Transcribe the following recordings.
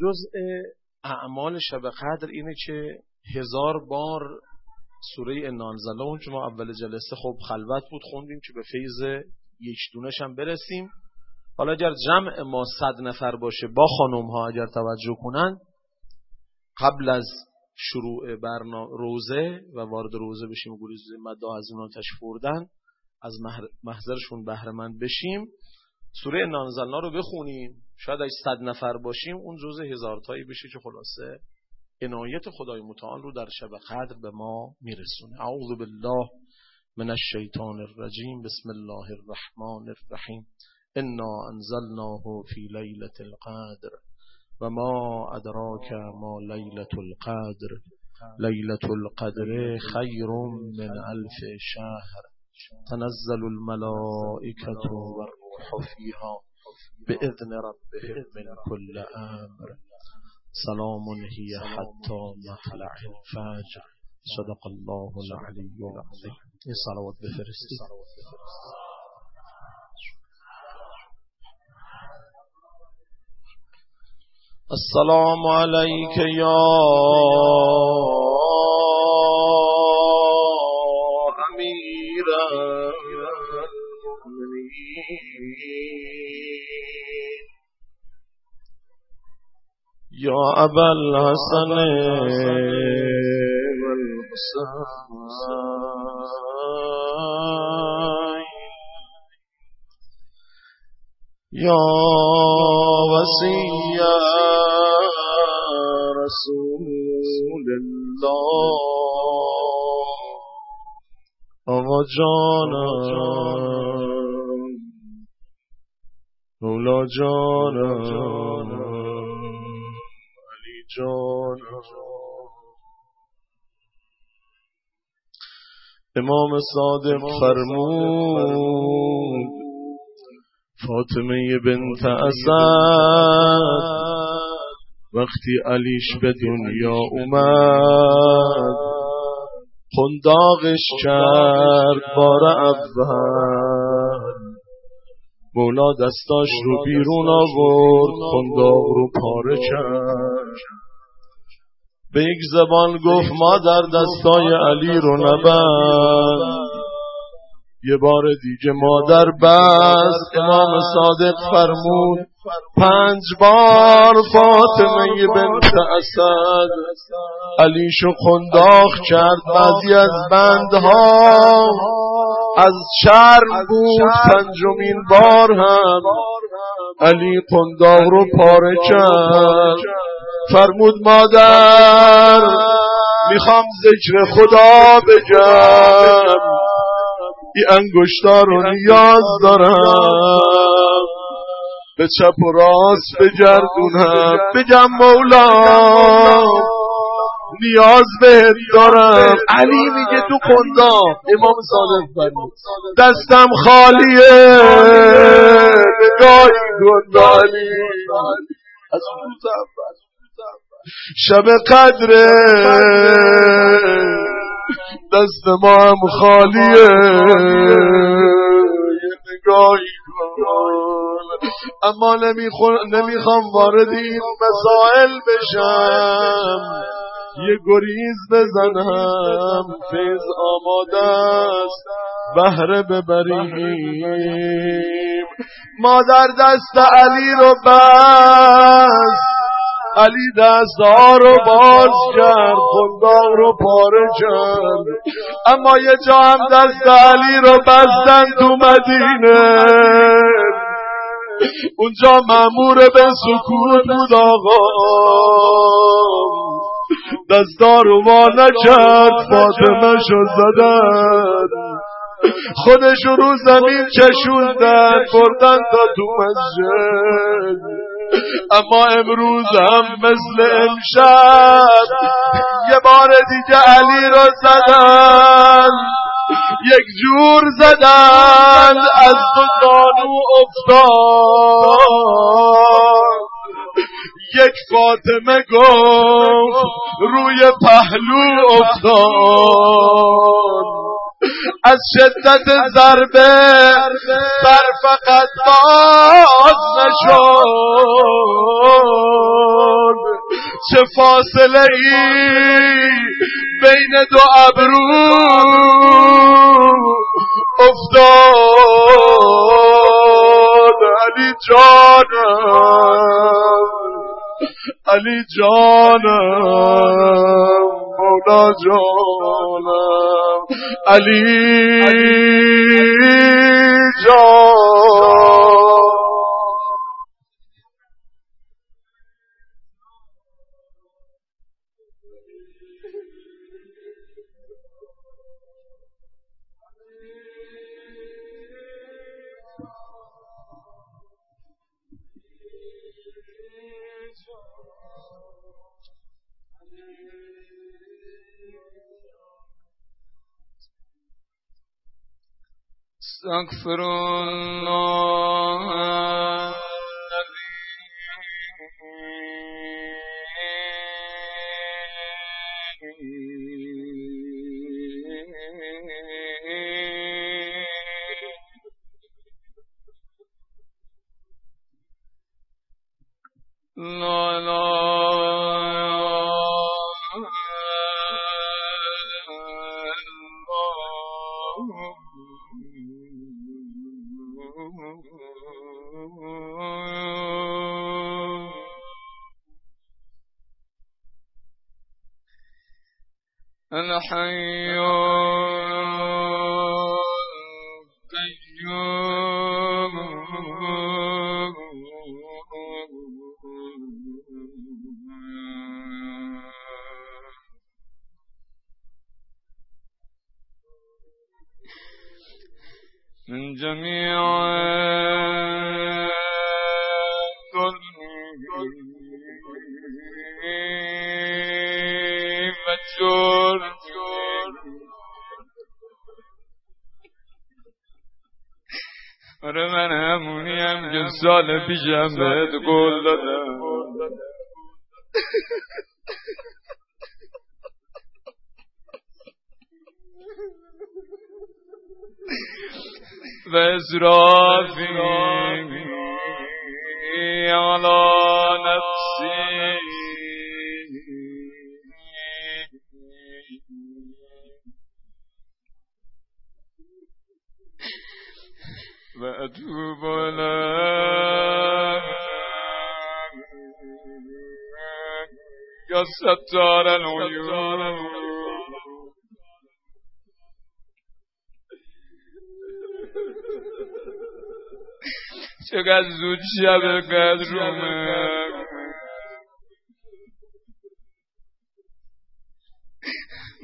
جزء اعمال شب قدر اینه که هزار بار سوره انانزله اون که ما اول جلسه خب خلوت بود خوندیم که به فیض یک دونش هم برسیم. حالا اگر جمع ما صد نفر باشه با خانم ها اگر توجه کنن قبل از شروع برنامه روزه و وارد روزه بشیم و گریز مدا از اونا تشفوردن از محضرشون بهره بشیم. سوره نانزلنا رو بخونیم. شاید اگه صد نفر باشیم اون جزء هزار تایی بشه که خلاصه عنایت خدای متعال رو در شب قدر به ما میرسونه. اعوذ بالله من الشیطان الرجیم. بسم الله الرحمن الرحیم. انا انزلناه فی لیلة القدر و ما ادراک ما لیلة القدر. لیلة القدر خیر من الف شهر. تنزل الملائکة والروح فیها بإذن ربهم من كل أمر. سلام هي حتى مطلع الفجر صدق الله العلي العظيم. این صلوات بفرستی السلام عليك يا یا ابا الحسن یا وسی رسول الله. آقا جانم مولا جانم جان. امام صادق فرمود فاطمه بنت اسد وقتی علیش به دنیا اومد خنداقش کرد بار اول. مولا دستاش رو بیرون آورد خنداق رو پاره کرد. به یک زبان گفت ما در دستای علی رو نبند. یه بار دیگه مادر بست امام صادق فرمود پنج بار فاطمه بنت اسد. علیشو خنداخ کرد بعضی از بندها. از شرم بود پنجمین بار هم. علی قنداق رو پاره کرد. فرمود مادر می‌خوام ذکر خدا بگم. این انگشتار رو نیاز دارم. به چپ و راست بگردونم. بگم مولا نیاز بهت دارم. علی میگه تو کندا. امام صادق فرمود. دستم خالیه. نگاهی کن علی از شب قدره. دست ما هم خالیه. اما نمی‌خوام وارد این مسائل بشم. یه گریز بزنم. فیض آماده است. بهره ببریم. مادر دست علی رو بست علی دستا رو باز کرد خنداق رو پاره کرد. اما یه جا هم دست علی رو بستن تو مدینه. اونجا مامور به سکوت بود آقا. دستا رو ما نکرد فاطمه شو زدن خودش رو زمین چشوندن بردن تا تو مسجد. اما امروز هم مثل امشب یه بار دیگه علی رو زدن یک جور زدن از دو زانو افتاد. یک فاطمه گفت روی پهلو افتاد. از شدت ضربه سر فقط باز نشد. چه فاصله ای بین دو ابرو افتاد. علی جانم. علی جانم مولا جانم. علی جان استغفر الله لا حي قيوم من جميع قلبي سال پیشم بهت گل دادم. و ازرافی ستار العیون چقدر زود شب قدرومه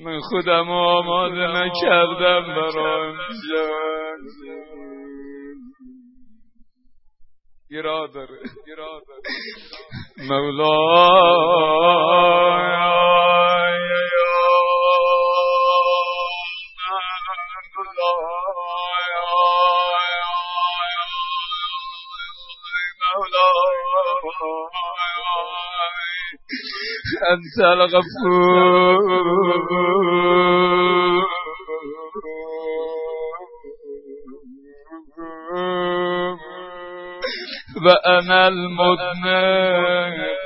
من خودم آماده نکردم برای گرا داره. مولا. أنت الغفور وأنا المذنب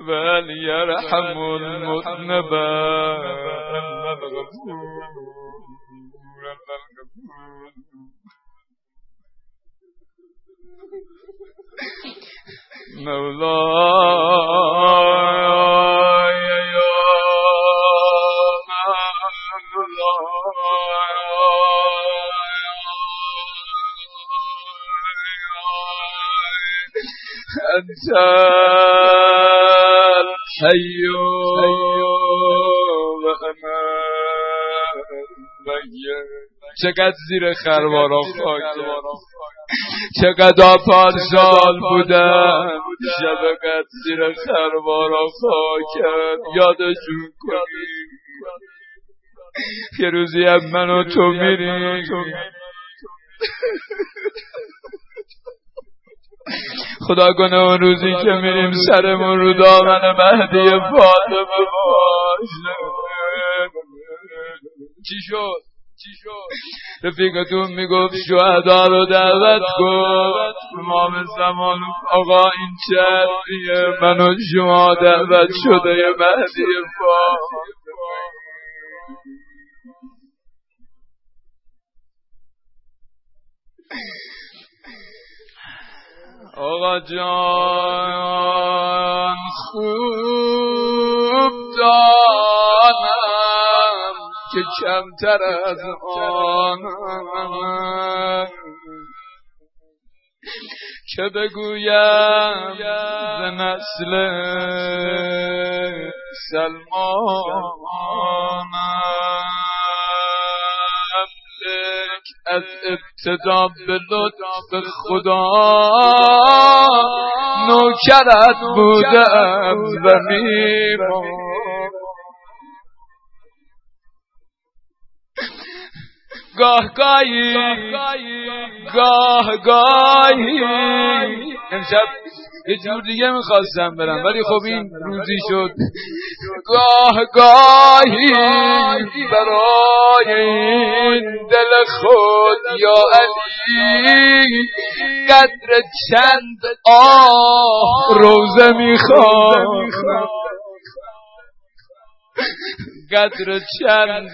بل يرحم المذنب أنا الغفور چقدر زیر خروارا خاک. چقدر پارسال بودن. شب زیر خروارا خاک. یادشون کنی. یه روزی هم من و تو میریم. خدا کنه اون روزی که میریم سرمون رو دامن مهدی فاطمه باشه چی شد؟ رفیقتون می‌گفت شهدا رو دعوت کن امام زمان آقا این چه من و شما دعوت شده مهدی فاطمه آقا جان خوب دانم که کمتر از آنم که بگویم ز نسل سلمانم از ابتدا به لطف خدا. نوکرت بودم و گاه گاهی گاه گاهی امشب یه جور دیگه می‌خواستم برم ولی خب این روزی شد. گاه گاهی برای این دل خود یا علی قدر چند آه روزه می‌خوام. قدر چند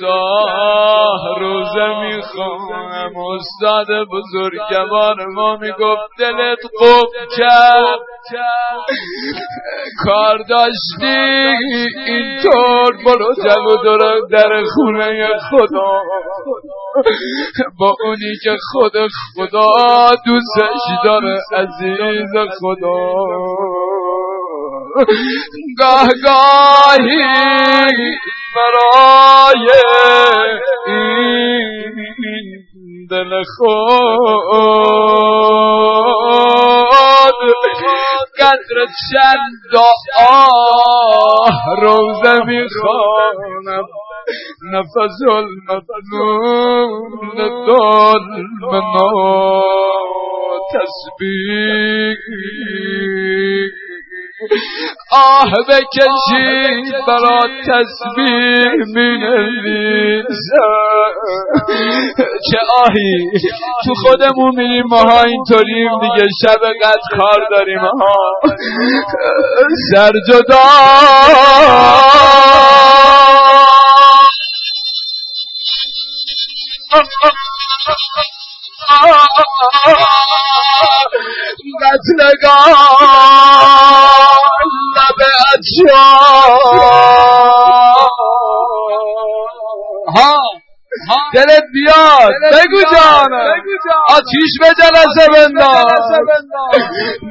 روزه می‌خوام. استاد بزرگوار ما می‌گفت دلت خوب کرد کار داشتی؟ اینطور برو جلو در خونه خدا. با اونی که خود خدا دوستش داره عزیز خدا. گاه گاهی برای این دل خود. قدر چند آه روزه می‌خوانم نفس المظلوم ظلم تسبیح. آه بکشی برا تسبیح می چه آهی؟ تو خودمون میریم ماها اینطوریم دیگه شب قد کار داریم. ها سر جدا. بس لگا لب اچھا ہاں۔ دلت بیاد. بگو جان آتیش به جلسه بنداز.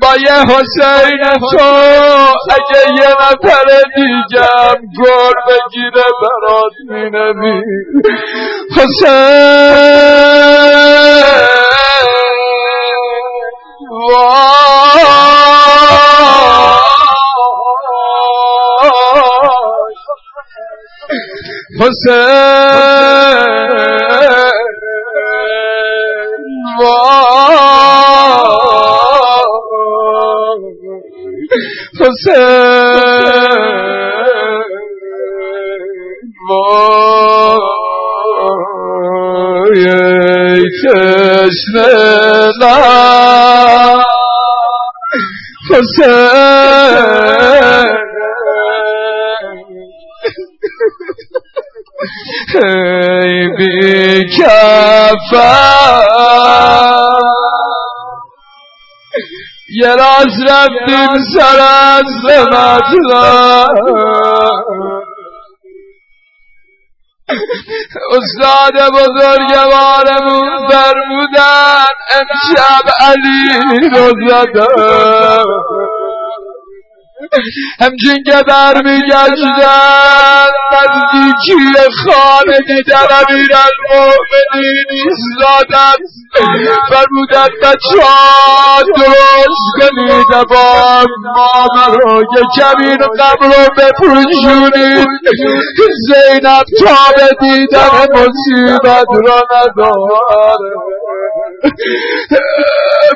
با یه حسین تو اگه یه نفر دیگم گل بگیره برات مینمی حسین. حسین وای تشنه حسین ای بی یه راز رفتیم سر از استاد بزرگوارمون فرمودن امشب علی رو زدن همچین که برمیگشتن نزدیکی خانه دیدن امیر المؤمنین ایستادن فرمودن بچه ها درست کنید با ما برای کمین قبر رو بپوشونید زینب تا به دیدن مصیبت را نداره.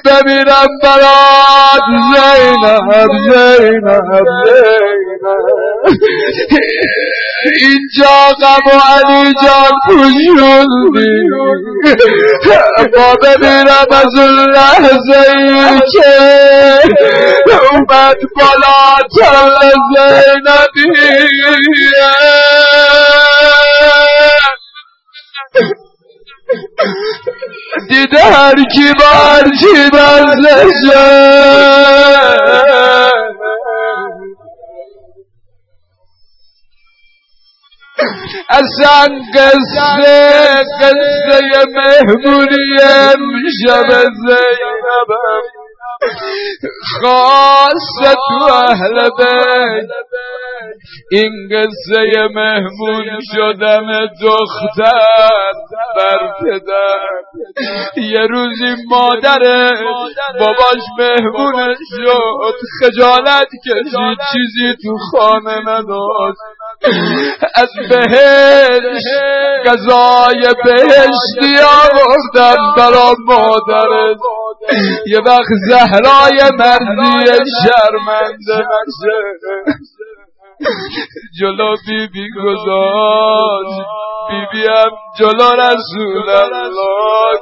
بمیرم برات زینب زینب زینب. اینجا غم و علی جان پوشوندی. ما بمیرم از اون لحظه ای که اومد بالا تل زینبیه دیده هر کی بار چی دستشه اصلا قصه قصه مهمونی امشب زینبم خاصه تو اهل بیت. این قصه مهمون شدم دختر بر پدر. یه روزی مادر باباش مهمون شد خجالت کشید چیزی تو خانه نداشت. از بهش غذای بهشتی آوردن برا مادرش یه وقت زهرای مرزی شرمنده نشه. جلو بی بی گذاشت. بی بی هم جلو رسول الله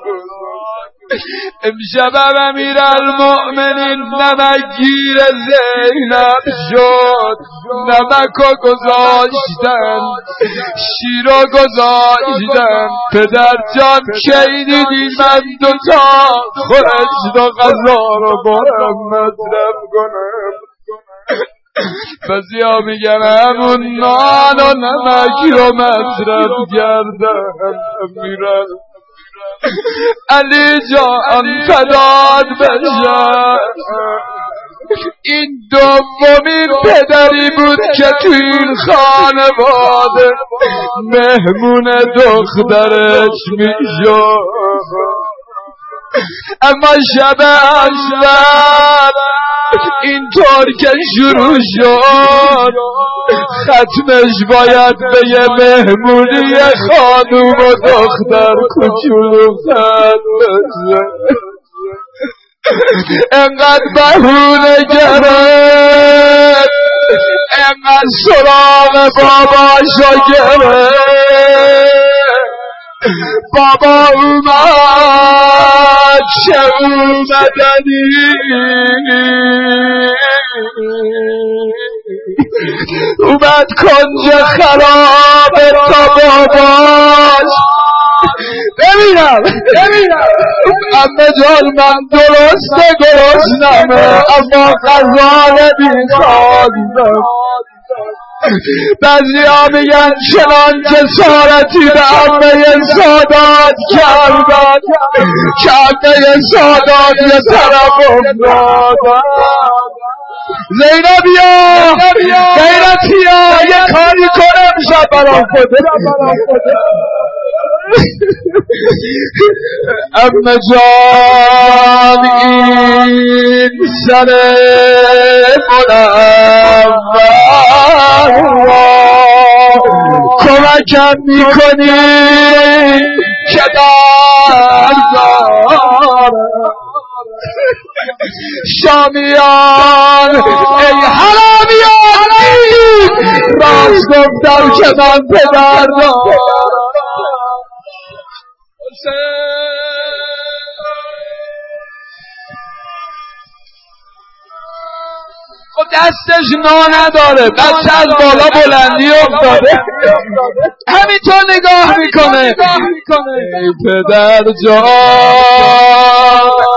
امشب امیر المؤمنین نمکگیر زینب شد. نمک گذاشتن شیر گذاشتن. پدر جان کی دیدی من دوتا خورشت و غذا رو برم مطرف کنم؟ ها میگن همون نان و نمکی رو مصرف کردن میرن علی جان فداد بشه این دومین پدری بود که تو این خانواده مهمون دخترش می‌شد اما شب اول اینطور که شروع شد ختمش باید به یه مهمونی خانوم و دختر کچولو ختم انقدر بهونه گرفت انقدر سراغ باباشو گرفت. بابا اومد چه اومدنی؟ اومد کنج خراب تا باباش. ببینم ببینم. امه جان من درسته گرسنمه اما غذا نمیخواندم بعضی ها میگن چنان جسارتی به امه سادات کردن. که امه سادات یه طرف افتادن زینبیا غیرتیا یه کاری کنم شب برام خدا اما جان این سر کمکم می‌کنی که در شامیان ای حرامیان راست گفتم که من پدر خب دستش نا نداره بچه از بالا بلندی افتاده. همینطور نگاه می‌کنه. ای پدر جان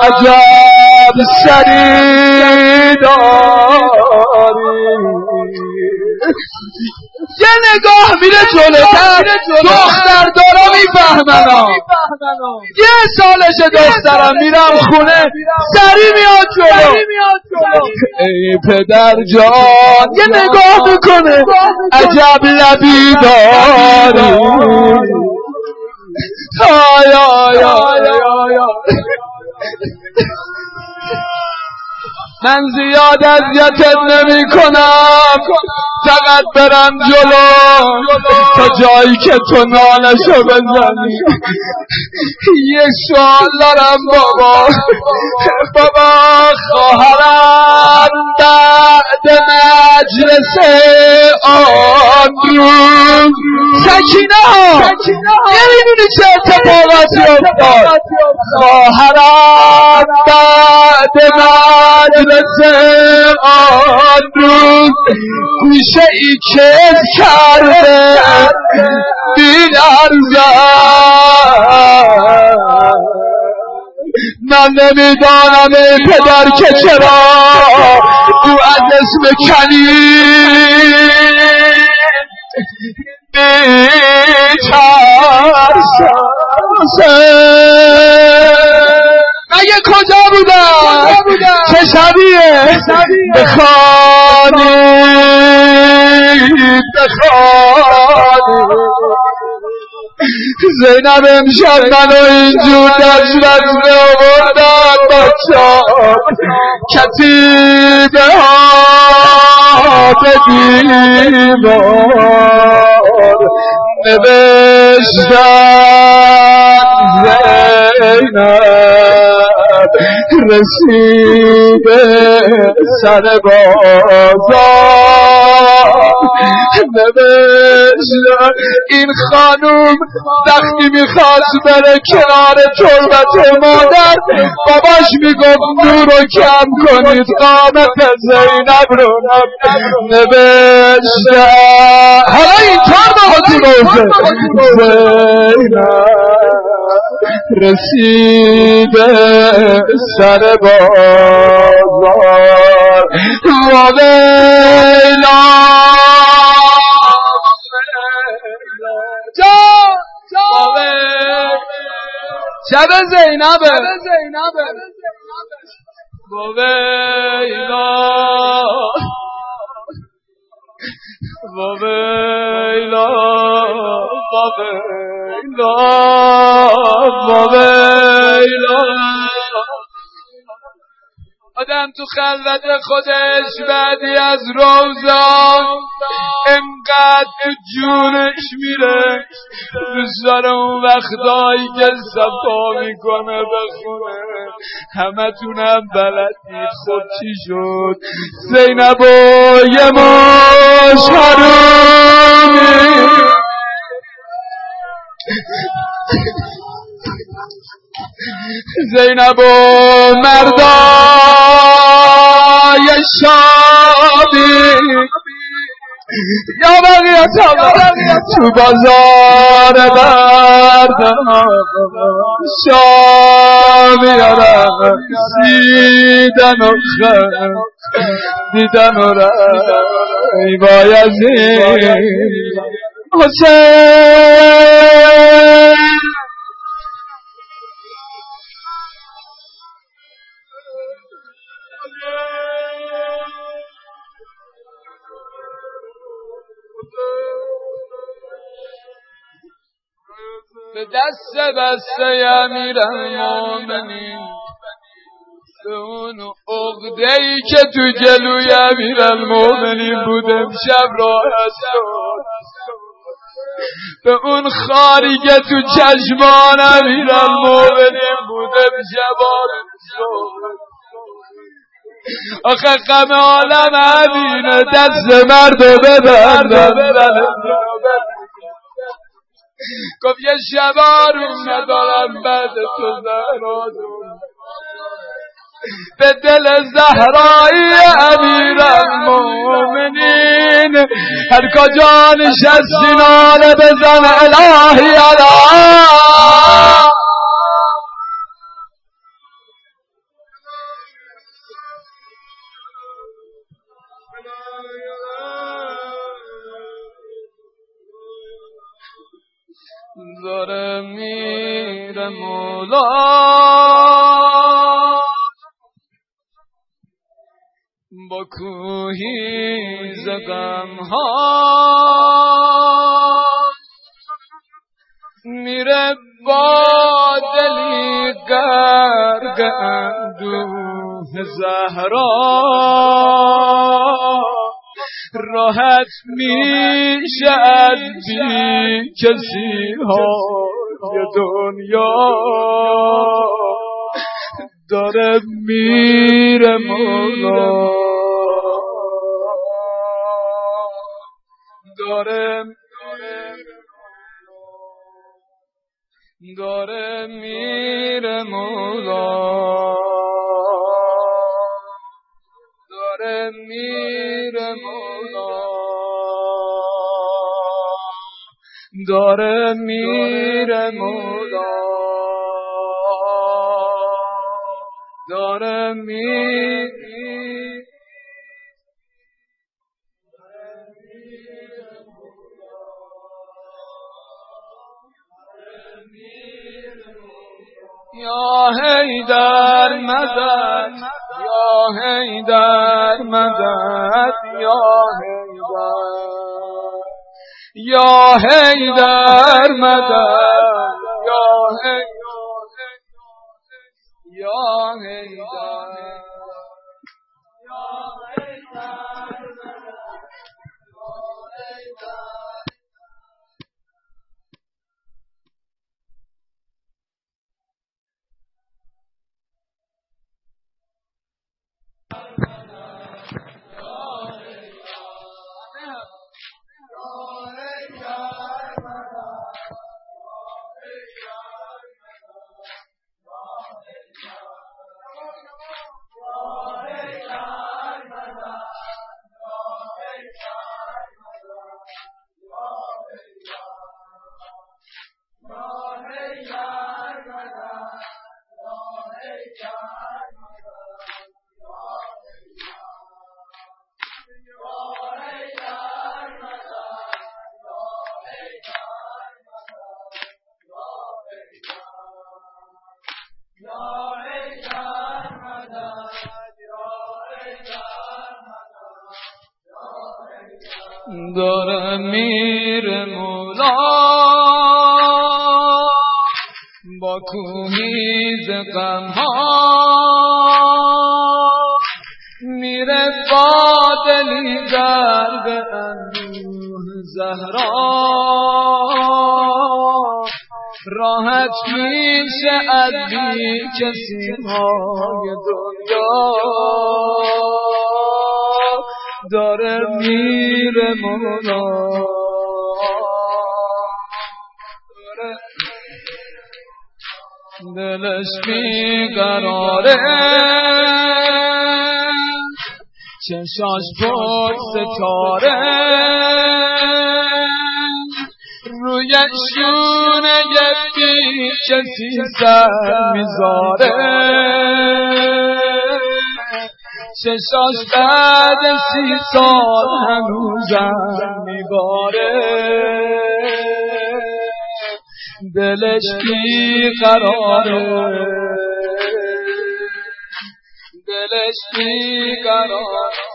عجب سری داری یه نگاه میره جلوتر دختر دارا می‌فهمن. یه سالش دخترم میرم خونه سری میاد جلو. ای پدر جان یه نگاه می‌کنه. عجب لبی داری آیا آیا آیا من زیاد اذیتت نمی کنم فقط برم جلو. تا جایی که تو نالشو بزنی. یه سوال دارم بابا. بابا خواهرم بعد مجلس آن روز. سکینه نمی‌دونی چه اتفاقاتی افتاد. خواهرم بعد مجلس آن روز گوشه ای کرده. من نمی‌دانم پدر که چرا او از اسم کلی مگه کجا بودم چه شبیه؟ بخوانی بخوانی. زینب امشب منو اینجور دست بسته آوردن بچه کتیبه ها به دیوار نوشتن زینب. رسیده سر بازار. این خانوم وقتی می‌خواست بره کنار تربت مادر باباش می‌گفت نور رو کم کنید قامت زینب رو. نوشت حالا اینطور با زینب. رسیده سر بازار. و ویلا شب زینبه با ویلا با ویلا با آدم تو خلوت خودش بعدی از روزان انقدر تو جونش میره. دوست داره اون وقتایی که صفا می‌کنه بخونه. همه تونم بلدید خود چی شد. زینب و یه ماش زینب و مردای شادی. یا بقیت تو بازار بردم شامی رسیدن و دیدن و رای بایزین حسین. دست بسته امیر المومنین به اون اغده ای که تو جلوی امیر المومنین بود امشب راه به اون خاری که تو چشمان امیر المومنین بود امشب آخه غم عالم امینه دست مرد ببندن گفت یه شبارون ندارم بعد تو زهرادون به دل زهرایی امیر المومنین هر کجا نشستی ناله بزن الهی الله داره میره مولا با کوهی زدم ها. میره با دلی گرگ اندوه زهرا. راحت میشه از بی کسی های دنیا. داره میره مولا. داره داره میره مولا. داره میره مولا. داره میره مولا. داره میره. یا در مدد یا در مدد یا حیدر. یا در مدد یا یا حیدر. داره میر مولا. با کوهیز غم ها میره با دلی به اندوه زهرا. راحت میشه از بی کسی های دنیا. داره میره دلش بیقراره چشاش پر ستاره روی شونه یکی کسی سر می‌ذاره. چشاش بعد سی سال هنوزم میباره. دلش بی قراره؟ دلش بی قراره؟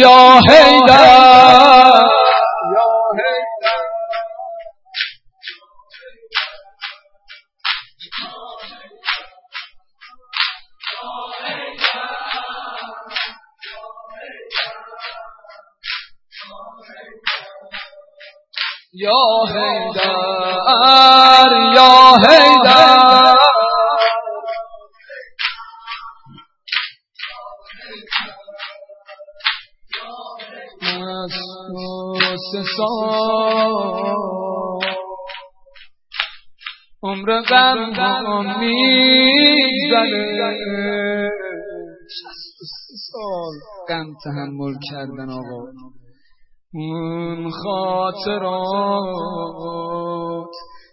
یا حیدر یا حیدر یا حیدر. عمر غم هم میگذره سال غم تحمل کردن آقا. اون خاطرات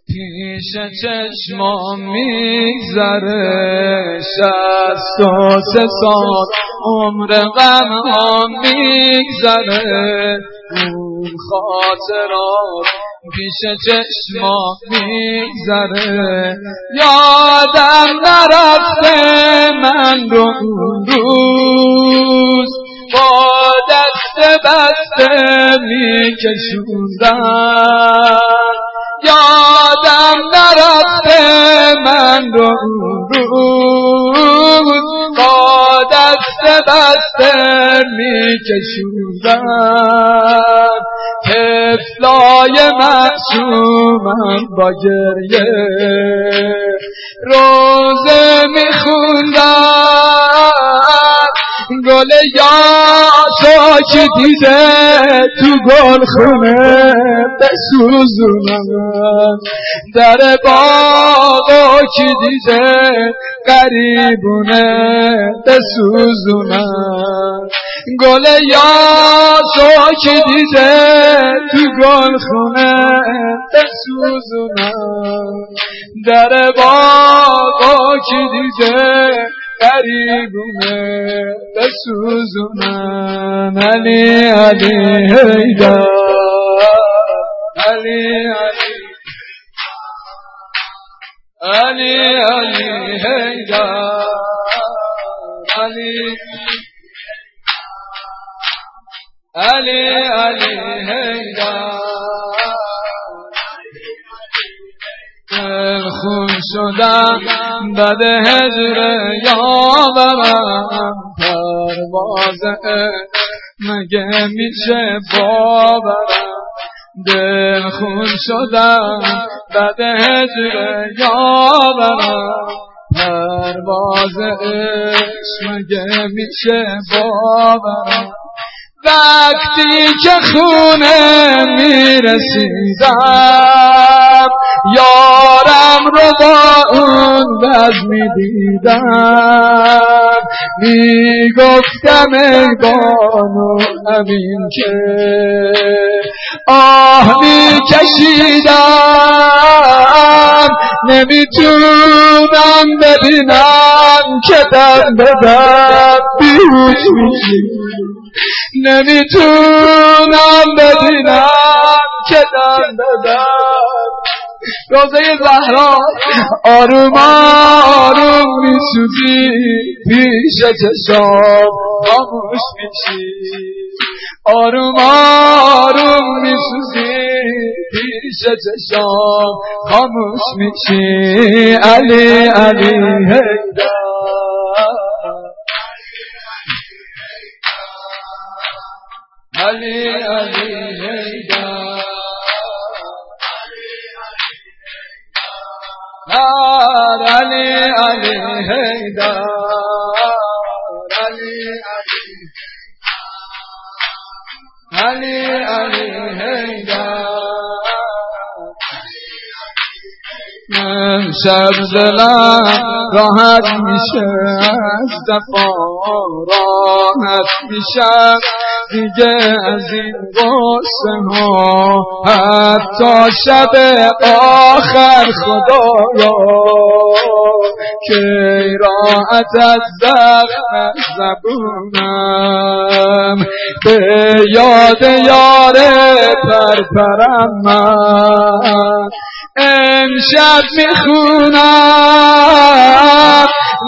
پیش چشمام میگذره. شست و سه سال عمر غم ها میگذره. اون خاطرات پیش چشما میگذره. یادم نرفته من رو اون روز با دست بسته میکشوندن یادم نرفته من رو روز. با دست بسته میکشوندم. تفلای معصومم با گریه. روزه میخوندم. گل یا که دیده تو گل خونه بسوزونم در باغ که دیده قریبونه بسوزونم گل یا که دیده تو گل خونه بسوزونم در باغ که دیده قریبونه بسوزونن علی علی هیدا علی علی. علی علی هیدا علی. علی علی هیدا خون شدم بد هجر یاورم پرواز مگه میشه باورم دل خون شدم بد هجر یاورم. پرواز عشق مگه میشه باورم وقتی که خونه می‌رسیدم یارم رو با اون بز می‌دیدم. می‌گفتم ای بانو امین که آه میکشیدم. نمی‌تونم ببینم که دم بدم بیهوش میشی نمی‌تونم ببینم که دم روزه زهرا آروم آروم میسوزی پیش چشام خاموش میشی. آروم آروم میسوزی پیش چشام خاموش میشی. علی علی هیدا علی علی هیدا نار علی علی هیدار علی علی علی من شب دلم راحت میشه از دفا راحت میشه دیگه از این قصه ها حتی شب آخر خدایا که راحت از زخم زبونم. به یاد یار پرپرم من. امشب می‌خونم.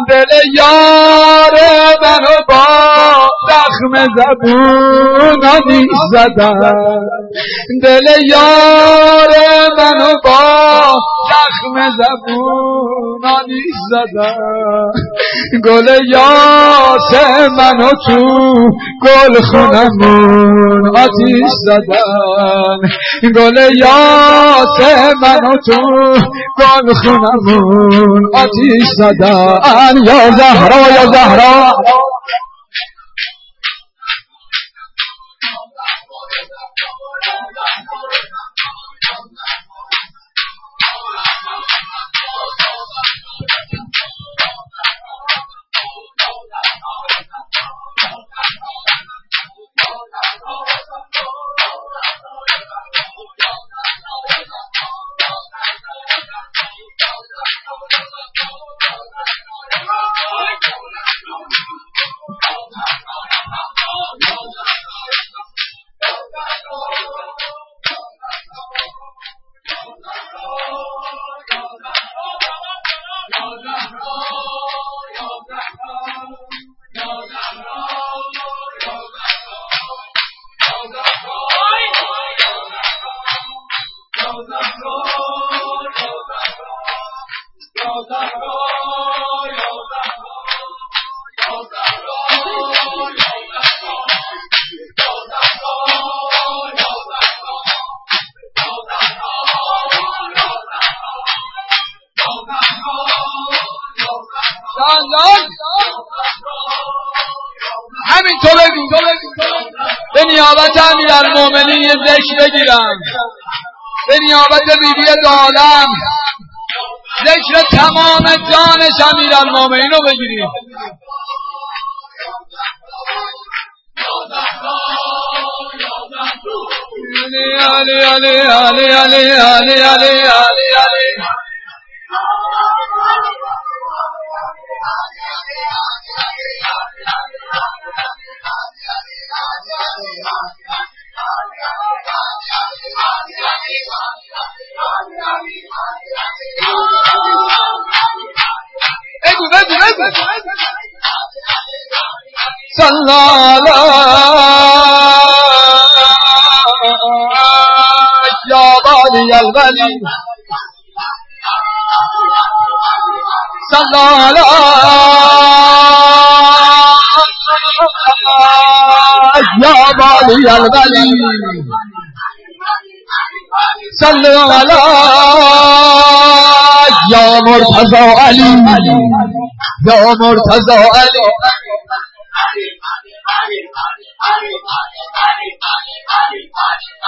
دل یار منو با زخم زبون آمیز زدن دل یار منو با زخم زبون آمیز زدن گل یاس منو تو گل خونمون آتیش زدن. گل یاس منو تو گل خونمون آتیش زدن. الآن يا زهراء يا زهراء. ذکر بگیرم. به نیابت بیبی دالم. ذکر تمام جانش امیر المومنین رو بگیریم. علی علی علی علی علی علی علی علی. صلى على يا ضالي الغالي صلى على يا ضالي الغالي صلى على يا مرتضى علي يا مرتضى علي. Ali, Ali, Ali. Ali, Ali,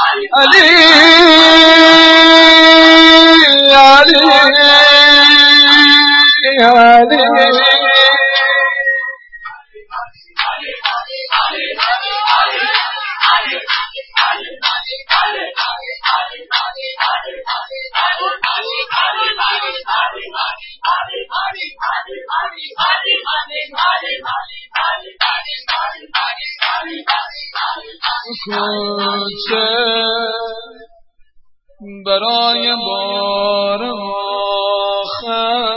Ali, Ali, Ali, Ali. کوچه برای بار آخر.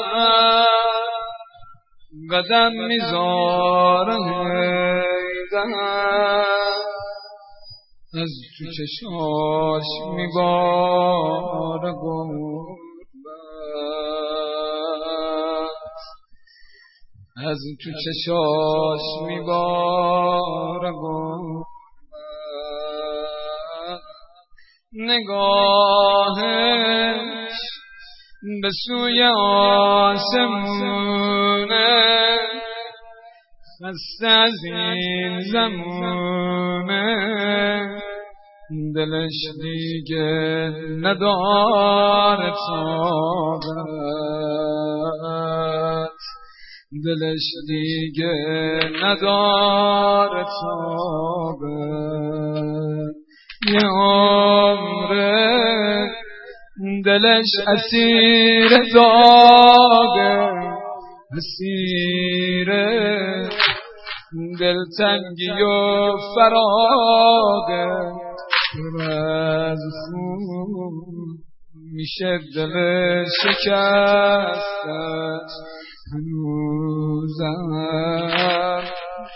قدم می‌ذارم از تو چشاش میبار از تو چشاش میبار نگاهش به سوی آسمونه خسته از این زمونه. دلش دیگه نداره طاقت دلش دیگه نداره طاقت یه عمره دلش اسیر داغه اسیر دلتنگی و فراغه. از خون میشه دل شکستش هنوزم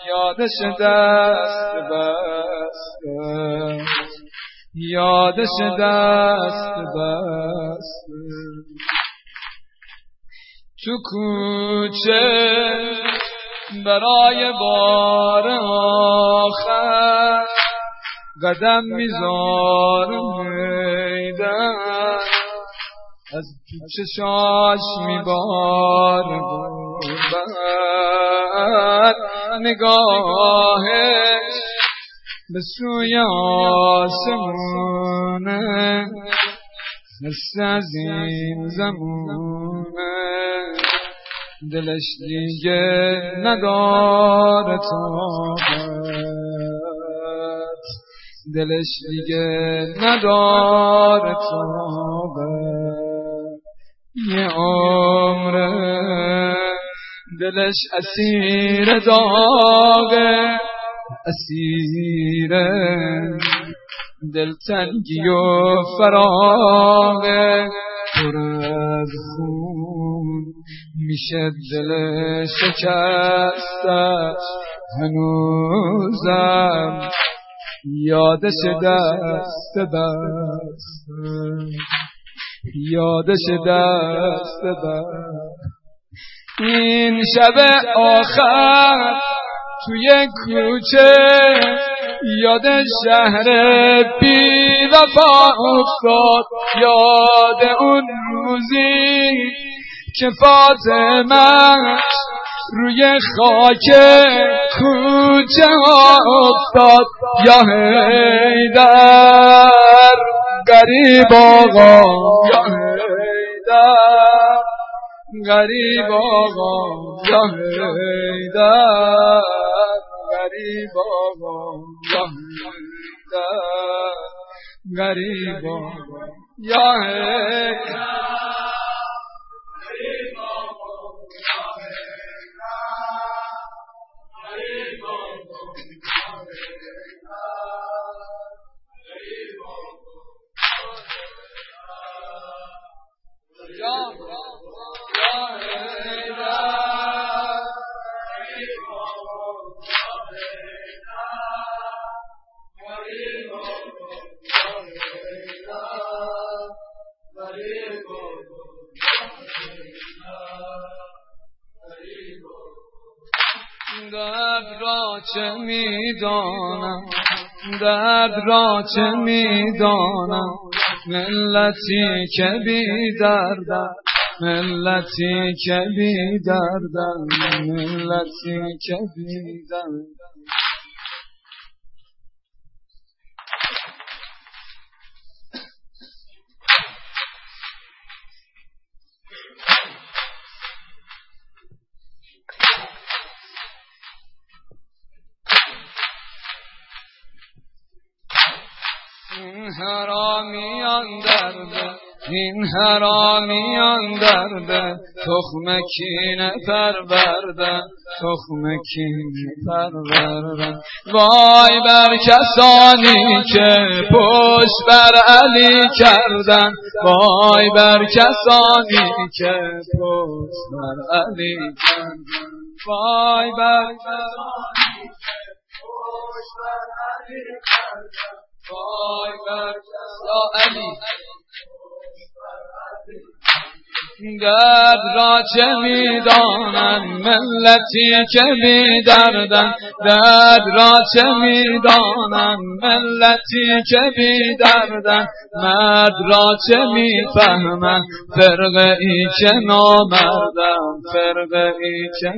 یادش دست بسته. یادش دست بسته؟ تو کوچه برای بار آخر قدم می‌ذارم میدن از تو چشاش میبار بعد نگاهش به سوی آسمونه از این زمونه. دلش دیگه نداره طاقت دلش دیگه نداره طاقت یه عمره دلش اسیر داغه. اسیر دلتنگی و فراغه. پر از خون میشه دل شکستش هنوزم یادش دست دست. یادش دست دست. این شب آخر توی کوچه یاد شهر بی وفا افتاد. یاد اون روزی که فاطمه روی خاک کوچه ها افتاد. یا هیدر گریب آقا یا هیدر گریب آقا یا هیدر گریب آقا درد را چه می‌دانم؟ درد را چه می‌دانم؟ ملتی که بی دردم ملتی که بی دردم ملتی که بی دردم این حرامیان درده تخم کینه پروردن تخم کینه پروردن. وای بر کسانی که پشت بر علی کردن وای بر کسانی که پشت بر علی کردن. وای بر کسانی که پشت بر علی کردن وای بر علی درد را چه می‌دانند ملتی که دردن درد را چه می‌دانند ملتی که دردن مرد را چه می‌فهمند؟ فرقه ای که نامردم؟ فرقه ای که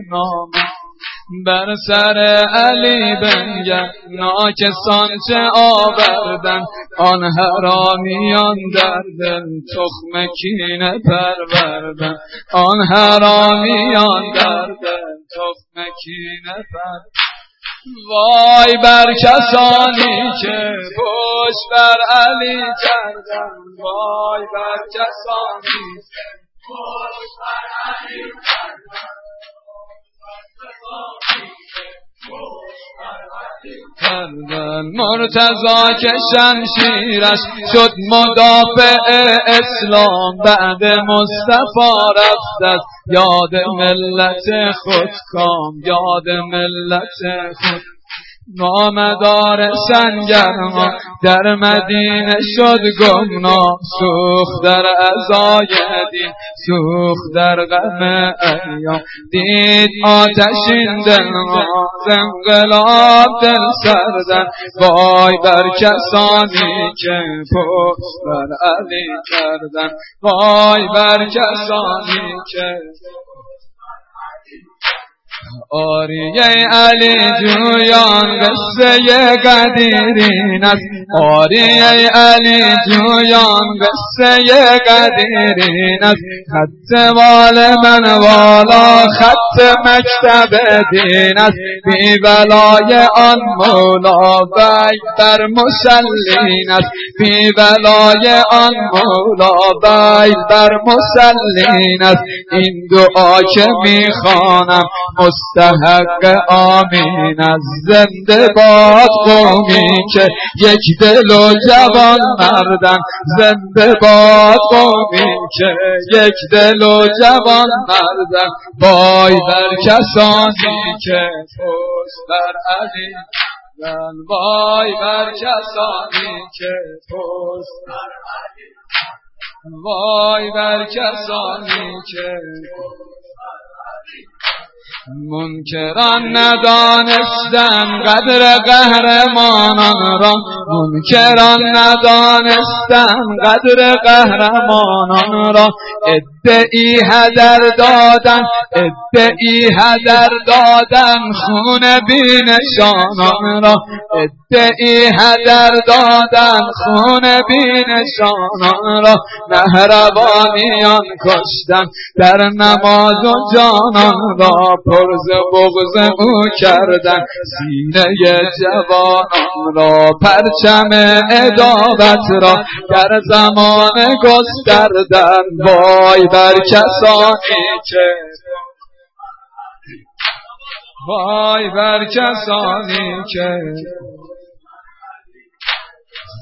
بر سر علی بنگر ناکسان چه آوردن؟ آن حرامیان در دل تخم کینه پروردن. آن حرامیان در دل تخم کینه وای بر کسانی که پشت بر علی کردن. وای بر کسانی که پشت بر علی کردن. کردن. مرتضا که شمشیرش شد مدافع اسلام بعد مصطفی رفت یاد ملت خود کام یاد ملت خود نامدار سنگرما در مدینه شد گمنا سوخ در ازای دین سوخ در غم ایام. دید آتشین ما انقلاب دل سردن وای بر کسانی که پشت بر علی کردن. وای بر کسانی که آریه علی جویان قصه قدیرین است. آریه علی جویان قصه قدیرین است. خط وال من والا خط مکتب دین است. بی بلای آن مولا بی بر مسلین است. بی بلای آن مولا بی بر مسلین است. این دعا که می‌خوانم مستحق آمین از زنده باد قومی که یک دل و جوان مردن. زنده باد قومی که یک دل و جوان مردن. بای بر کسانی که پشت بر علی وای بر کسانی که پشت بر علی وای بر کسانی که منکران ندانستن قدر قهرمانان را. منکران ندانستن قدر قهرمانان را. ادعی هدر دادن ادعی هدر دادن خون بینشانان را. ادعی هدر دادن خون بینشانان را. مهربانیان کشتن در نماز و جانان را. پرز بغز او کردن. سینه جوانان را پرچم ادابت را در زمان گستردن. وای بر کسانی که وای بر کسانی که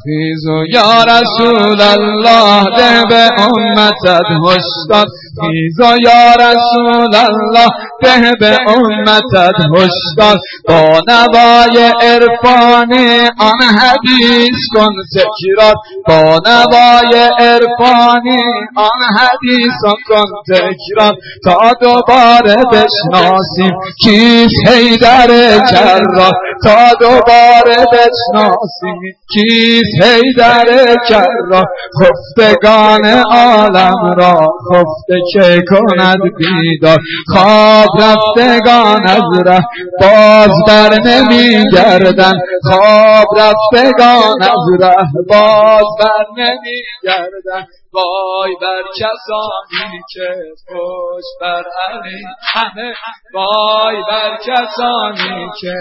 خیزو یا رسول الله ده به امتت هشدار خیزو یا رسول الله ده به امتت هشدار با نوای عرفانی آن حدیث کن تکرار با نوای عرفانی آن حدیث کن تکرار تا دوباره بشناسیم کیست حیدر کرا تا دوباره بشناسیم کیست حیدر کرا خفتگان عالم را خفته که کند بیدار؟ خواب رفتگان از ره باز بر نمی گردن. خواب رفتگان از ره باز بر نمی گردن. وای بر کسانی که خوش بر علی همه. وای بر کسانی که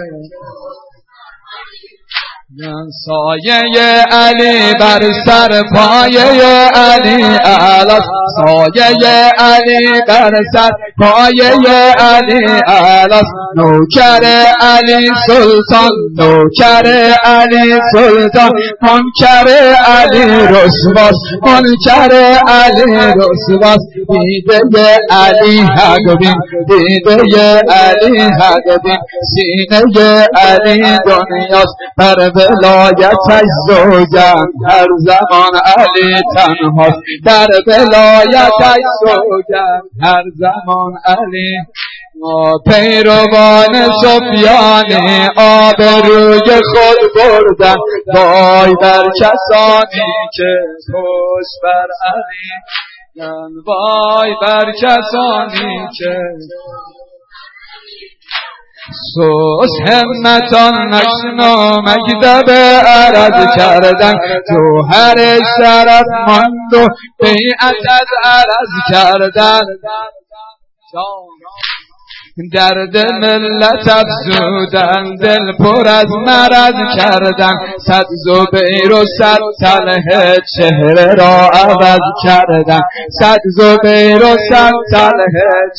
سایه علی بر سر پایه علی علا سایه علی بر سر پایه علی علا نوکر علی سلطان نوکر علی سلطان منکر علی رسواس منکر علی رسواس دیده علی حق بین دیده علی حق بین سینه علی دنیاست بر ولایتش زوجم هر زمان علی تنهاست. در ولایتش زوجم هر زمان علی. ما پیروان سفیان آب روی خود بردن. وای بر کسانی که خوش بر علی. وای بر کسانی که سوس همتان نشنو مکتب عرض کردن. جوهر شرف ماند و بیعت از عرض کردن. درد ملت افزودن دل پر از مرض کردن. صد زبیر و صد تله چهره را عوض کردن. صد زبیر و صد تله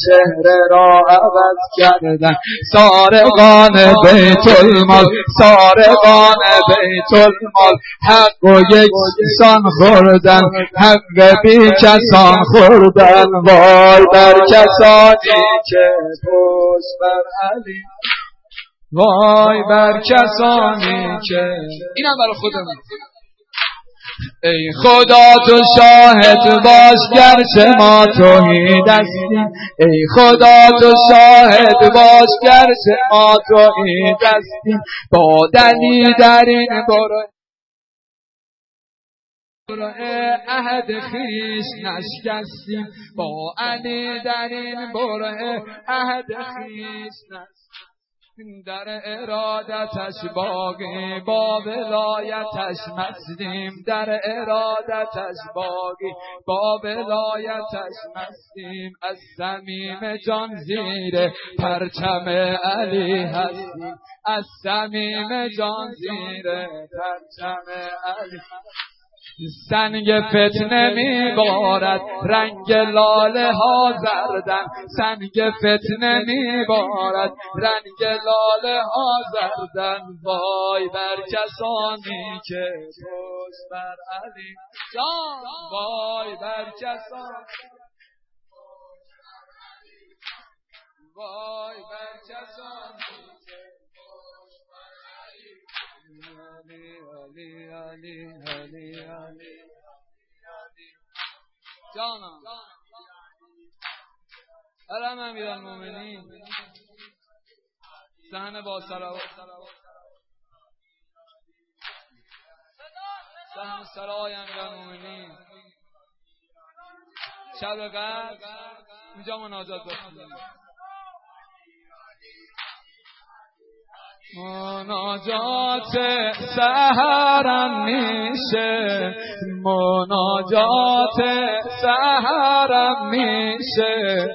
چهره را عوض کردن. سارقان بیت المال سارقان بیت المال. حق و یک سان خوردن حق بی کسان خوردن. وای بر کسانی که بر علی. وای بر کسانی که اینم برای خودمون ای خدا تو شاهد باش گرچه ما توحید هستیم ای خدا تو شاهد باش گرچه ما توحید هستیم با دلی در این برو عهد خیش نشکستیم با علی در این بره عهد خیش نشکستیم در ارادتش باقی با ولایتش مستیم. در ارادتش باقی با ولایتش مستیم. از صمیم جان زیر پرچم علی هستیم. از صمیم جان زیر پرچم علی سنگ فتنه می بارد رنگ لاله ها زردن. سنگ فتنه می بارد رنگ لاله ها زردن. وای بر کسانی که پشت بر علی جان. وای بر کسانی وای بر کسانی علی جانم علم امیر المومنین سهن با سلوات سهم سرای امیرالمومنین شب قدر اینجا مناجات مناجات سهرم میشه. مناجات سهرم میشه.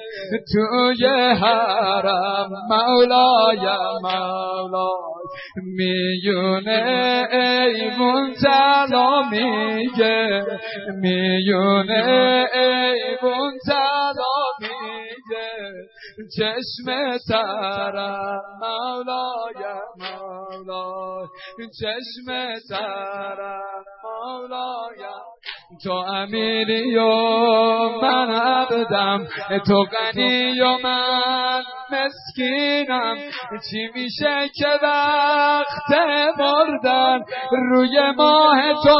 توی حرم مولای مولای میونه ایمون تلا میگه. میونه ایمون تلا چشم ترم مولای مولای چشم ترم مولای تو امیری و من عبدم تو غنی و من مسکینم. چی میشه که وقت مردن روی ماه تو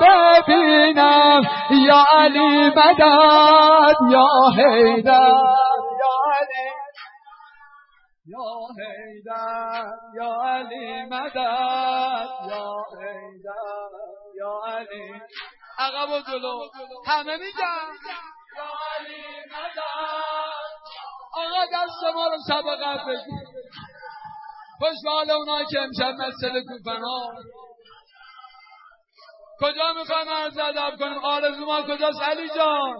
ببینم؟ یا علی مدد یا حیدر. حیدر یا علی مدد یا حیدر یا علی عقب و جلو. همه میگن. یا علی مدد. آقا دست ما رو سبقت بگیر خوشحال اونایی که امشب مسئله کوفن ها کجا می‌خوایم عرض ادب کنیم؟ آرزو ما کجاست؟ علی جان.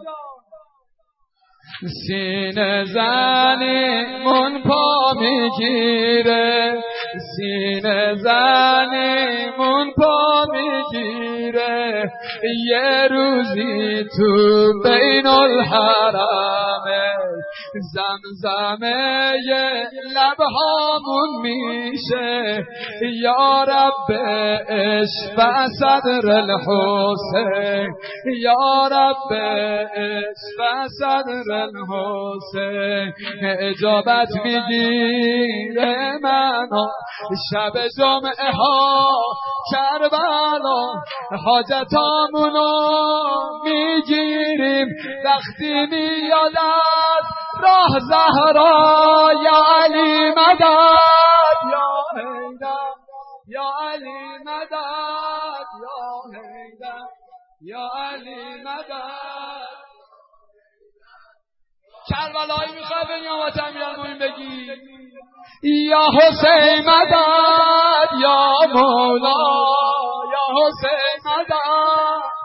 سینه زنیمون پا می‌گیره. سینه زنیمون پا می‌گیره. یه روزی تو بین الحرمه زمزمه لبهامون میشه. یا رب عشق صدر الحسین. یا رب عشق صدر الحسین. اجابت می‌گیره منو. شب جمعه ها کربلا. حاجتامونو می‌گیریم. وقتی میاد راه زهرا یا علی مدد. یا حیدر یا علی مدد. یا حیدر یا علی مدد. کربلایی می‌خواه به نیامت امیرالمومنین بگی یا حسین مدد یا مولا. یا حسین مدد.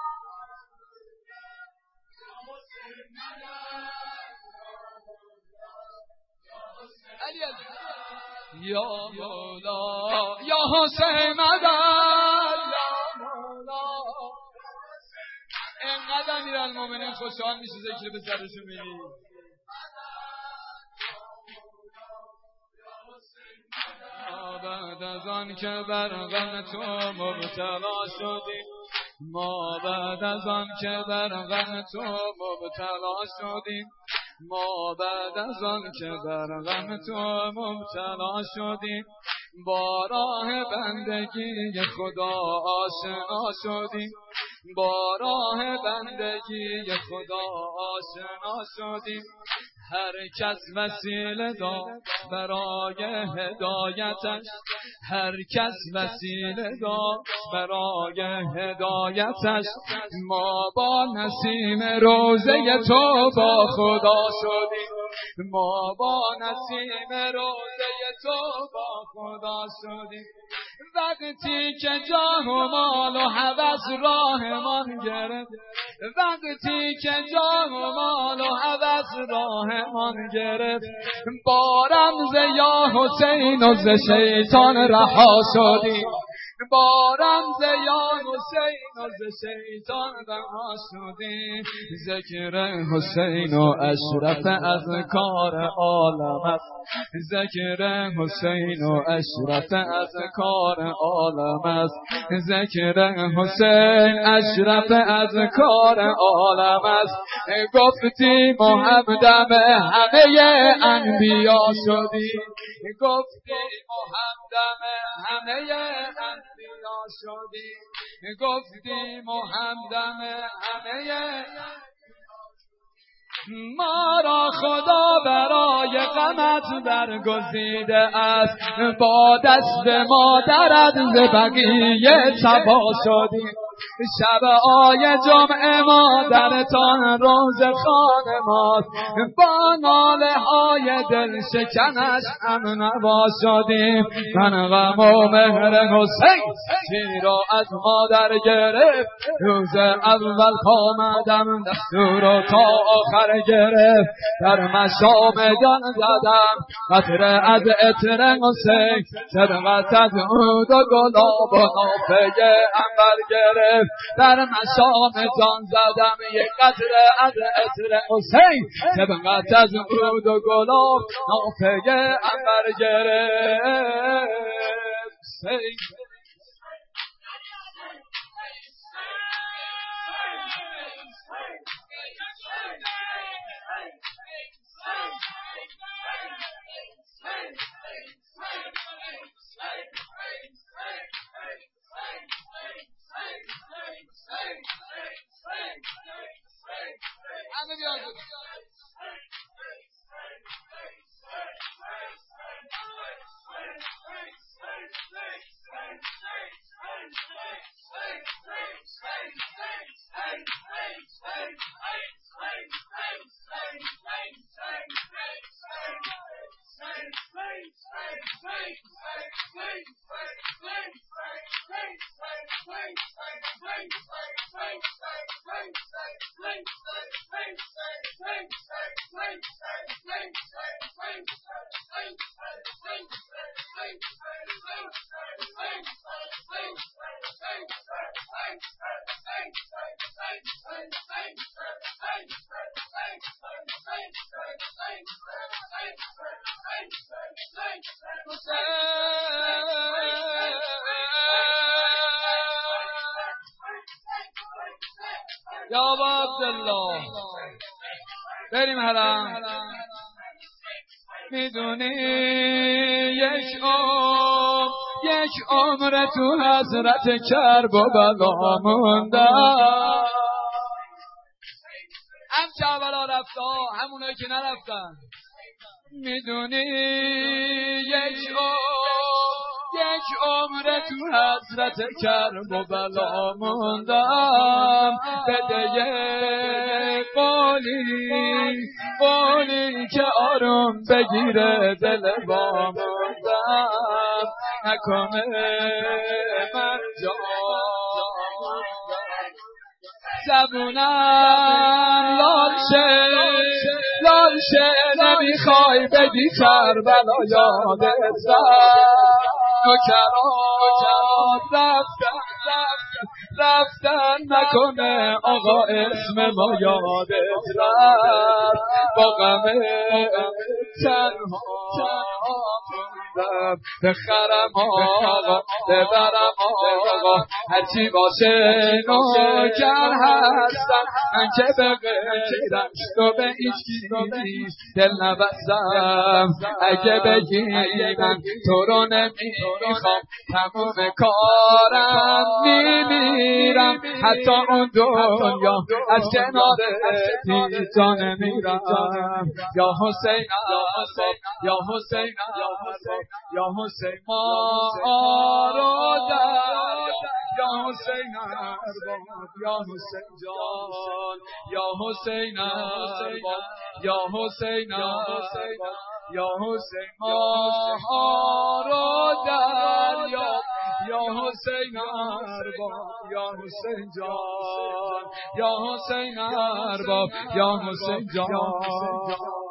یا مولا یا حسین مدد یا مولا. انقدر امیر المومنین خوشحال میشه ذکر به سرشون میگی بعد از آن که بر غم تو مبتلا شدیم ما بعد از آن که بر غم تو مبتلا شدیم ما بعد از آن که بر غم تو مبتلا شدیم با راه بندگی خدا آشنا شدیم. با راه بندگی خدا آشنا شدیم. هر کس وسیله داد برای هدایتش. هر کس وسیله داد برای هدایتش. ما با نسیم روزه تو با خدا شدیم. ما با نسیم روزه تو با خدا شدیم. وقتی که جاه و مال و حوث راهمان گرفت وقتی که جاه و مال و حوث راهمان گرفت. با رمز یا حسین و ز شیطان رها شدیم. با رمز یا حسین ز شیطان رها شدیم ذکر حسین و اشرف از کار عالم است. ذکر حسین و اشرف از کار عالم است. ذکر حسین اشرف از کار عالم است. گفتی محمدم همه انبیا شدی گفتی محمدم همه انبیا شدی گفتی محمدم همه ما را خدا برای غمت برگزیده است. با دست مادرت ز بقیه تبا شدیم. شب آی جمعه مادرتان روز خانه ماست. با ناله های دل شکنش هم نوا شدیم. من غم و مهر حسین چی را از مادر گرفت. روز اول آمدم دستور تا آخر گرفت. در مشام جان زدم قطره از اتر حسین. صدقت از عود و گلاب و نافه انبر گرفت. در مشام جان زدم یک قطره از اتر حسین صدقت از عود و گلاب نافه انبر گرفت. How many hey. یا عبدالله بریم حالا. می‌دونی یک عمر یک عمر تو حضرت کرب و بلا موندم هم جوالا رفته همونه که نرفتن. می‌دونی یک یک عمر تو حضرت کرب و بلا موندم. بده قولی قولی که آروم بگیره دل با موندم. نکنه من جا زبونم لال شه لال شه نمی‌خوای بدی کربلا یادت زد نوکرات رفتن رفتن نکنه آقا اسم ما یادت رفت. با غم تنها بخرم آقا ببرم آقا. هرچی باشه نوکر هستم. من که به غیرم تو به هیچ دل نبستم. اگه بگی من تو رو نمی‌خوام. تموم کارم. میمیرم حتی اون دنیا از کنار جا نمیرم یا حسین یا حسین یا حسین ما رو یا حسین یا حسین جان. یا حسین یا حسین یا حسین ما رو یا یا حسین ارباب یا حسین جان. یا حسین ارباب یا حسین جان.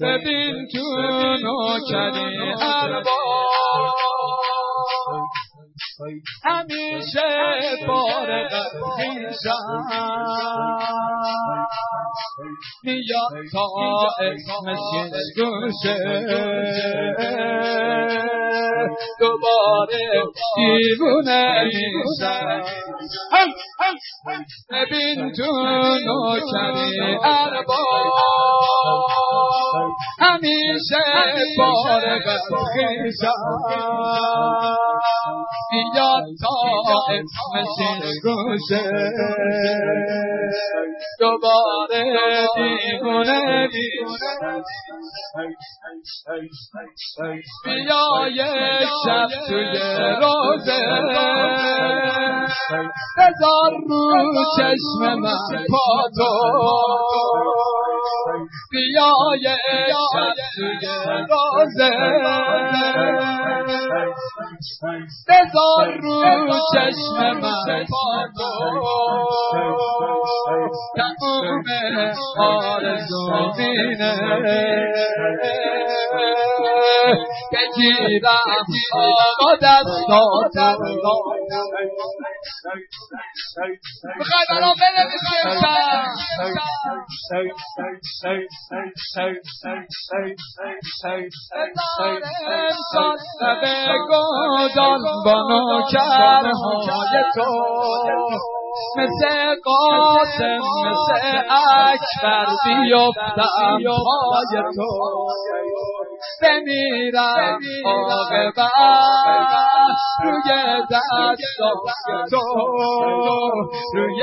ببین تو نوکری ارباب همیشه فارغ خیشم میاد تا اسمش گوشه دوباره دیوونه میشه ببین تو نوکری ارباب همیشه فارغ از بیاد تا اسمش روشه دوباره کندی بیا شب توی روزه. بذار رو چشم من پا تو بیا شب توی روزه. بذار رو چشم من پا تو تمام آرزو بینه بگیرم آقا دستاتم می‌خوای برام بنویسی امشب به گودال با مثل قاسم مثل اکبر بیفتم پای تو بمیرم عاقبت روی دست تو روی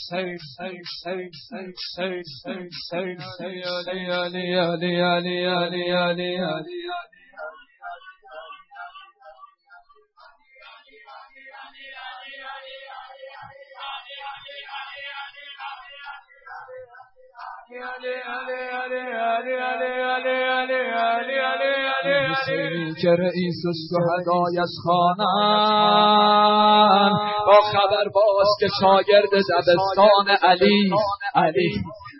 Hallelujah. که رئیس الشهدای از خانن با خبر باش که شاگرد دبستان علی. علی.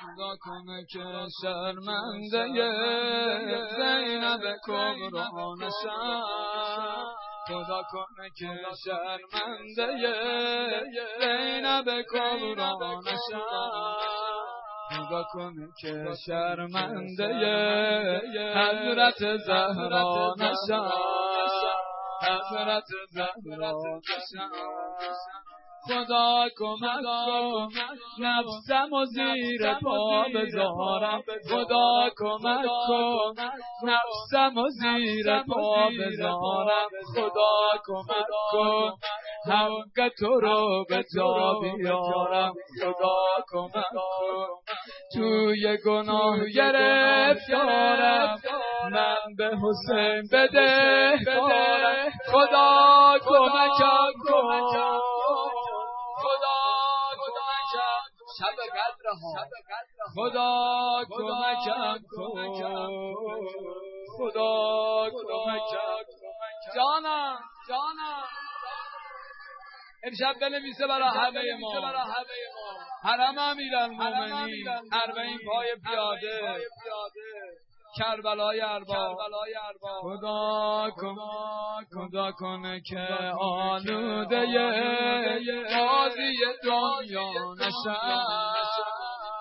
خدا کنه که شرمنده زینب کبرا نشم خدا کنه که شرمنده زینب کبرا نشم خدا کنه که شرمنده حضرت زهرا نشم حضرت زهرا نشم خدا کمک کن. نفسم و زیر پا بذارم خدا کمک کن. نفسم و زیر پا بذارم خدا کمک کن. حق تو رو به جا بیارم. خدا کمک کن. توی گناه گرفتارم من به حسین بده. خدا کمکم کن. شب قدر ها خدا کمکم کن. خدا کمکم جانم جانم. امشب بنویسه برای همه ما. حرم امیرالمومنین. اربعین پای پیاده. کربلای ارباب. خدا کن خدا کنه که آلوده قاضی دنیا نشم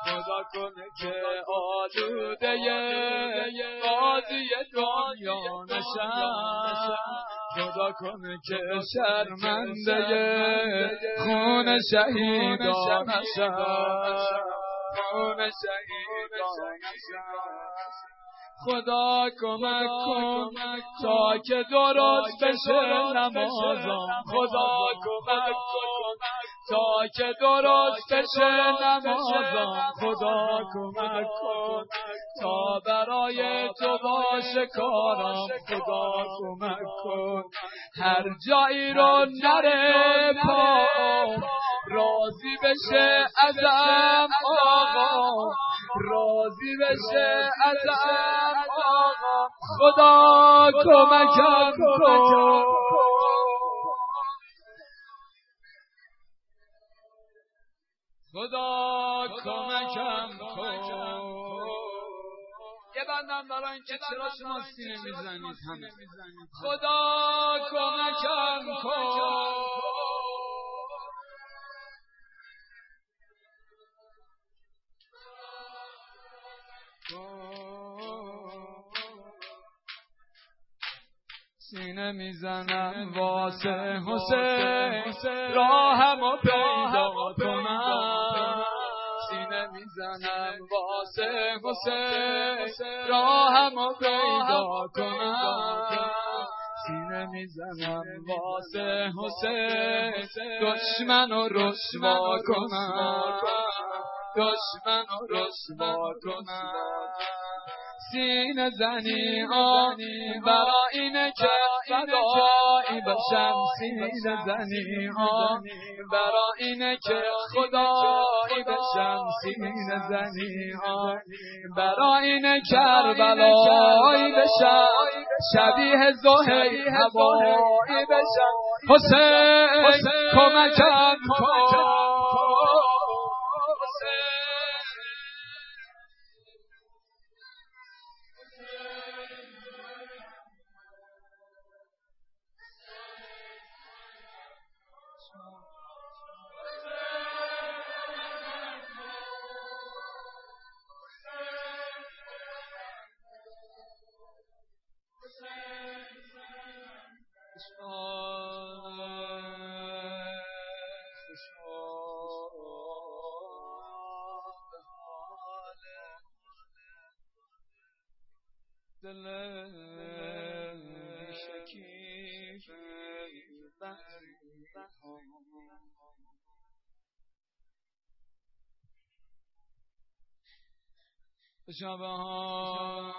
خدا کنه که آلوده قاضی دنیا نشم خدا کنه که شرمنده خون شهیدان نشم خون شهیدان خدا کمک کن تا که درست بشه نمازم. خدا کمک کن تا که درست بشه نمازم. خدا کمک کن تا برای تو باشه کارم. خدا کمک کن. هر جایی رو نره پا. راضی بشه ازم. آقا. راضی بشه ازم آقا. خدا کمکم کن. خدا کمکم کن. یه بندم برای اینکه چرا شما سینه می‌زنید همه خدا کمکم کن. می‌زنم واسه حسین. راهم و پیدا کنم. سینه می‌زنم واسه حسین. راهم و پیدا کنم. سینه می‌زنم واسه حسین. دشمن و رسوا کنم. دشمن و رسوا کنم. سین زنی آنی برا اینه که فدایی بشم سین زنی آنی برا اینه که خدایی بشم سین زنی آنی برا اینه کربلایی بشم شبیه زهی هوایی بشم. حسین کمکم کن. شبان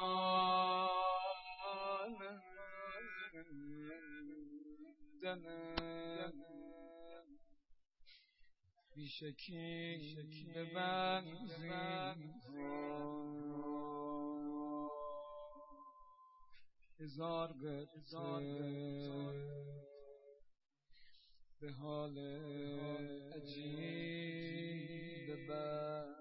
دل بیشکی ببنزیم هزار به حال عجیب کیا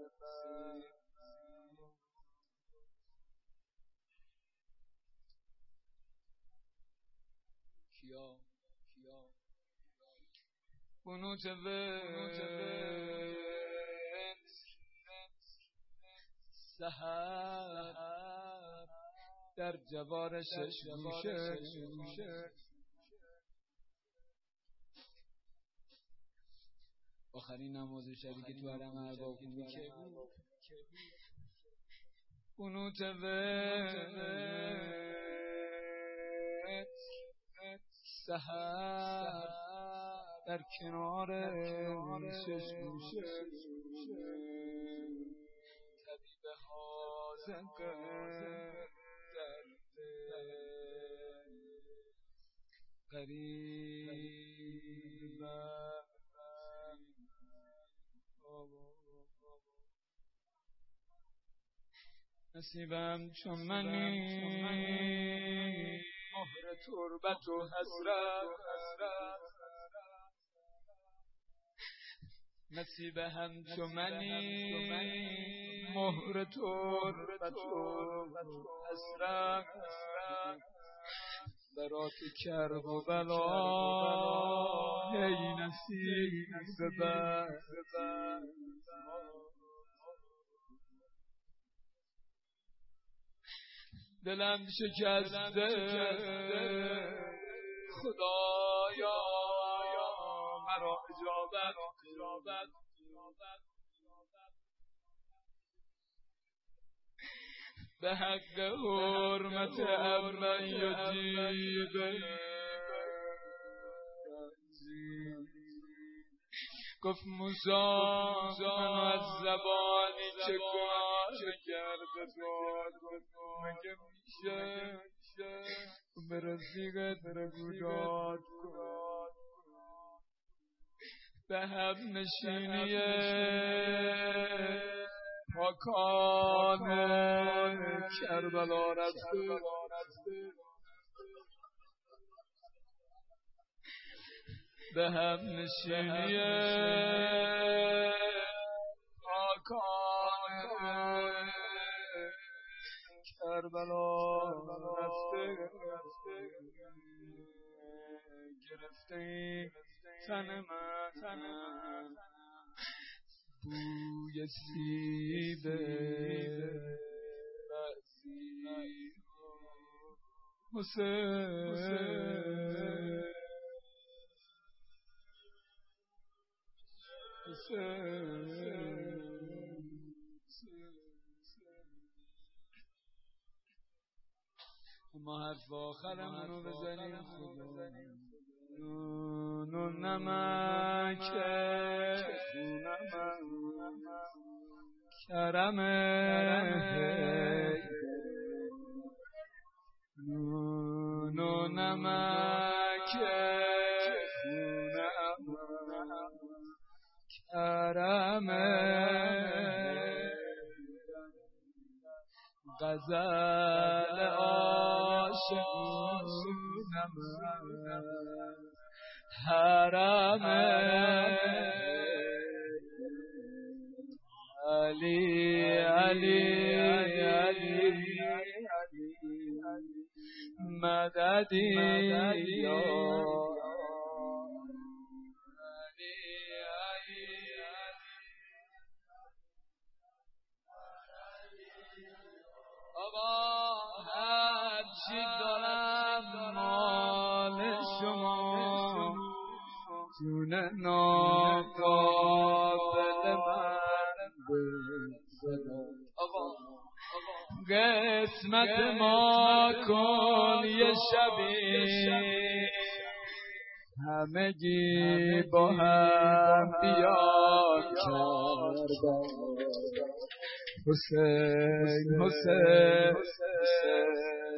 قنوت سهر در جوار شش گوشه آخرین نماز شبی که تو حرم ارباب خوندی که بود. قنوت سهر در کنار شش گوشه طبیب حاضقه قریب نصیبم چون منی. مهر تربت و حسرت. نصیب هم چون منی مهر تربت و برات کرب و بلا. هی نصیب ببر دلم شکسته. خدایا. مرا اجابت به حق حرمت امن یجیب گفت موسا من از زبانی چه کار کرده بود مگه میشه به رفیقت بگو داد به هم نشینی. پاکان کربلا رفته به هم نشینی. پاکان کربلا رفته गिरस्ते सन्माना पूयसीद उस उस ما حرف آخرمون رو بزنیم. خدا نون و نمک کرم نون و نمک کرم غزل عاشقونم حرم علی علی علی مددی یا چی دارم مال شما. جون ناقابل من قسمت ما کن یه شبی. همگی با هم بیا حسین حسین.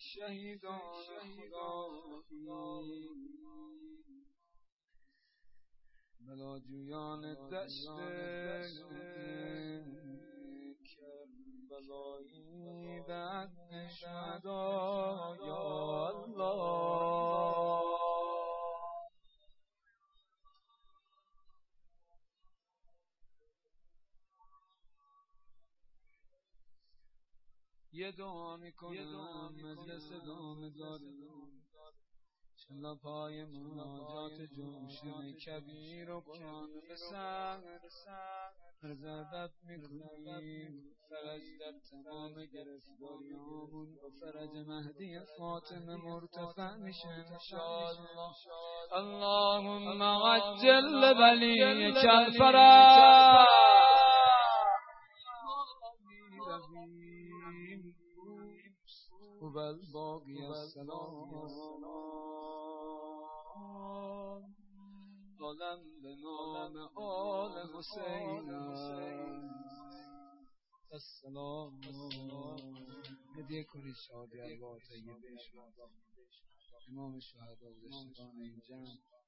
شهیدان بلاجویان دشت کربلایی بعد شهدا یا الله. یه دعا می‌کنم مجلس دام دارم چلا پای مناجات جوشن کبیر و قرآن بسر ارزادت می‌کنیم. فرج در تمام گرفتاریامون. و فرج مهدی فاطمه مرتفع میشه انشاءالله. اللهم عجل ولی کل فرج. هو الباقي السلام. دادم به نام آل حسین السلام. هدیه کنید شادی ارواح طیبه امام شهدا گذشتگان این جمع.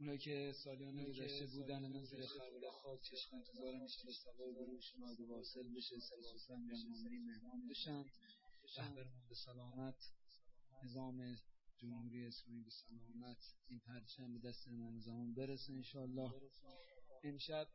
اونایی که سالیان گذشته بودن من زیر خربل خاک چشم انتظار میشه به سوای گروهشون عادی واصل بشه سلاسل میامونی مهمان بشن. شهرمون به سلامت. نظام جمهوری اسلامی به سلامت. این پرچم به دست امام زمان برسه انشالله امشب